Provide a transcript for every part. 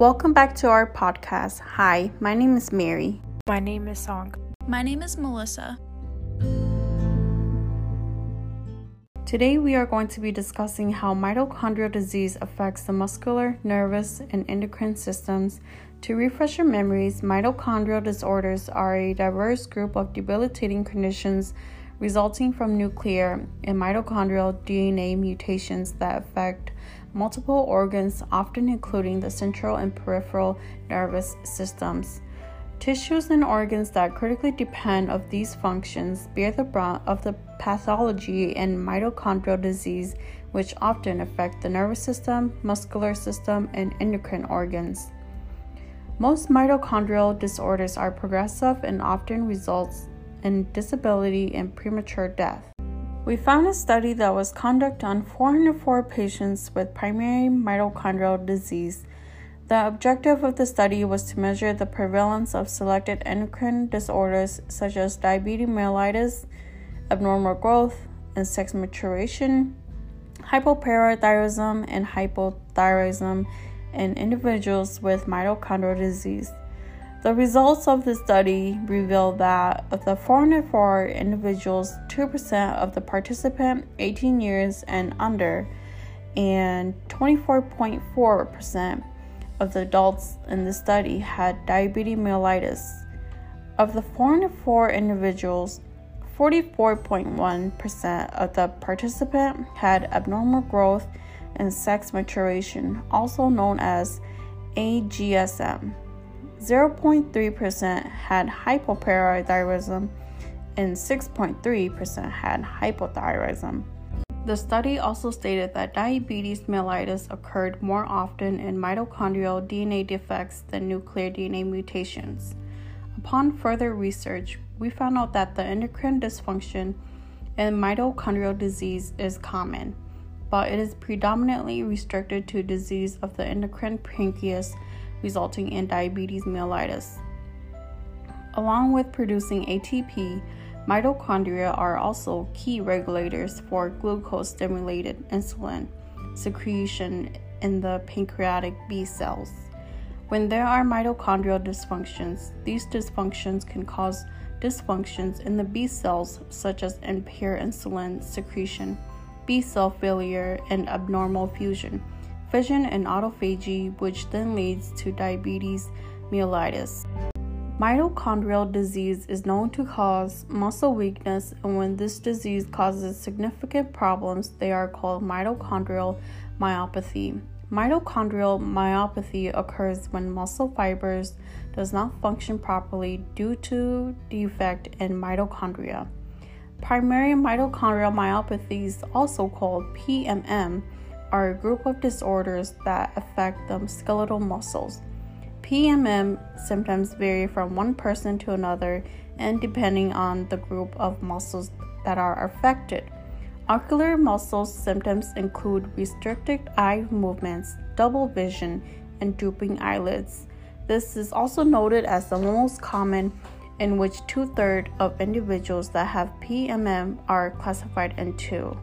Welcome back to our podcast. Hi, my name is Mary. My name is Song. My name is Melissa. Today, we are going to be discussing how mitochondrial disease affects the muscular, nervous, and endocrine systems. To refresh your memories, mitochondrial disorders are a diverse group of debilitating conditions resulting from nuclear and mitochondrial DNA mutations that affect multiple organs, often including the central and peripheral nervous systems. Tissues and organs that critically depend of these functions bear the brunt of the pathology and mitochondrial disease, which often affect the nervous system, muscular system, and endocrine organs. Most mitochondrial disorders are progressive and often results in disability and premature death. We found a study that was conducted on 404 patients with primary mitochondrial disease the objective of the study was to measure the prevalence of selected endocrine disorders such as diabetes mellitus, abnormal growth and sex maturation, hypoparathyroidism, and hypothyroidism in individuals with mitochondrial disease. The results of the study revealed that of the 404 individuals, 2% of the participants 18 years and under, and 24.4% of the adults in the study had diabetes mellitus. Of the 404 individuals, 44.1% of the participants had abnormal growth and sex maturation, also known as AGSM. 0.3% had hypoparathyroidism, and 6.3% had hypothyroidism. The study also stated that diabetes mellitus occurred more often in mitochondrial DNA defects than nuclear DNA mutations. Upon further research, we found out that the endocrine dysfunction in mitochondrial disease is common, but it is predominantly restricted to disease of the endocrine pancreas, resulting in diabetes mellitus. Along with producing ATP, Mitochondria are also key regulators for glucose stimulated insulin secretion in the pancreatic B cells. When there are mitochondrial dysfunctions, these dysfunctions can cause dysfunctions in the B cells, such as impaired insulin secretion, B cell failure, and abnormal fusion, fission, and autophagy, which then leads to diabetes mellitus. Mitochondrial disease is known to cause muscle weakness, and when this disease causes significant problems, they are called mitochondrial myopathy. Mitochondrial myopathy occurs when muscle fibers does not function properly due to defect in mitochondria. Primary mitochondrial myopathies, also called PMM, are a group of disorders that affect the skeletal muscles. PMM symptoms vary from one person to another and depending on the group of muscles that are affected. Ocular muscle symptoms include restricted eye movements, double vision, and drooping eyelids. This is also noted as the most common, in which two thirds of individuals that have PMM are classified into.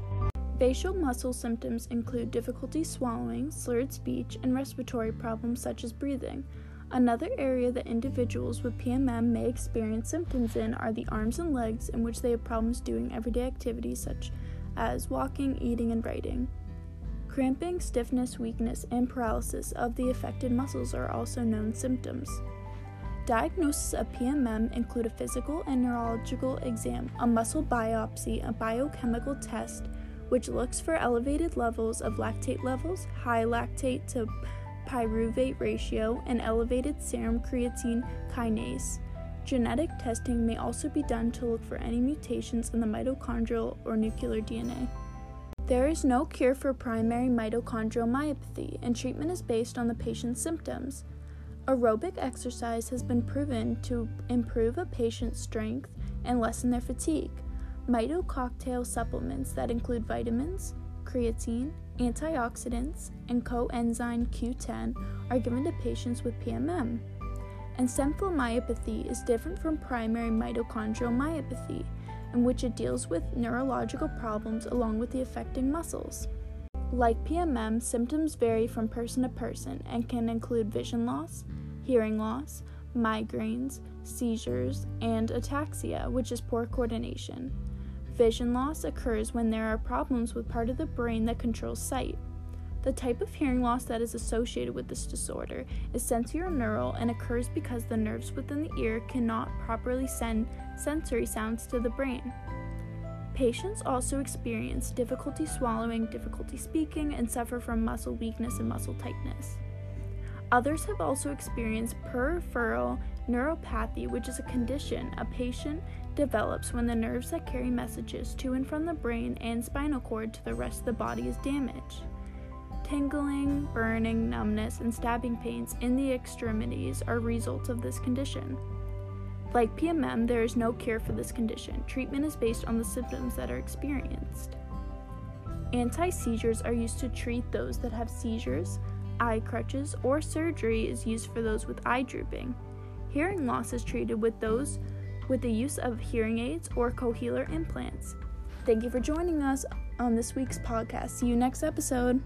Facial muscle symptoms include difficulty swallowing, slurred speech, and respiratory problems such as breathing. Another area that individuals with PMM may experience symptoms in are the arms and legs, in which they have problems doing everyday activities such as walking, eating, and writing. Cramping, stiffness, weakness, and paralysis of the affected muscles are also known symptoms. Diagnosis of PMM include a physical and neurological exam, a muscle biopsy, a biochemical test, which looks for elevated levels of lactate levels, high lactate to pyruvate ratio, and elevated serum creatine kinase. Genetic testing may also be done to look for any mutations in the mitochondrial or nuclear DNA. There is no cure for primary mitochondrial myopathy, and treatment is based on the patient's symptoms. Aerobic exercise has been proven to improve a patient's strength and lessen their fatigue. Mitococktail supplements that include vitamins, creatine, antioxidants, and coenzyme Q10 are given to patients with PMM. Encephalomyopathy is different from primary mitochondrial myopathy, in which it deals with neurological problems along with the affecting muscles. Like PMM, symptoms vary from person to person and can include vision loss, hearing loss, migraines, seizures, and ataxia, which is poor coordination. Vision loss occurs when there are problems with part of the brain that controls sight. The type of hearing loss that is associated with this disorder is sensorineural and occurs because the nerves within the ear cannot properly send sensory sounds to the brain. Patients also experience difficulty swallowing, difficulty speaking, and suffer from muscle weakness and muscle tightness. Others have also experienced peripheral neuropathy, which is a condition a patient develops when the nerves that carry messages to and from the brain and spinal cord to the rest of the body is damaged. Tingling, burning, numbness, and stabbing pains in the extremities are results of this condition. Like PMM, there is no cure for this condition. Treatment is based on the symptoms that are experienced. Anti seizures are used to treat those that have seizures, eye crutches, or surgery is used for those with eye drooping. Hearing loss is treated with those with the use of hearing aids or cochlear implants. Thank you for joining us on this week's podcast. See you next episode.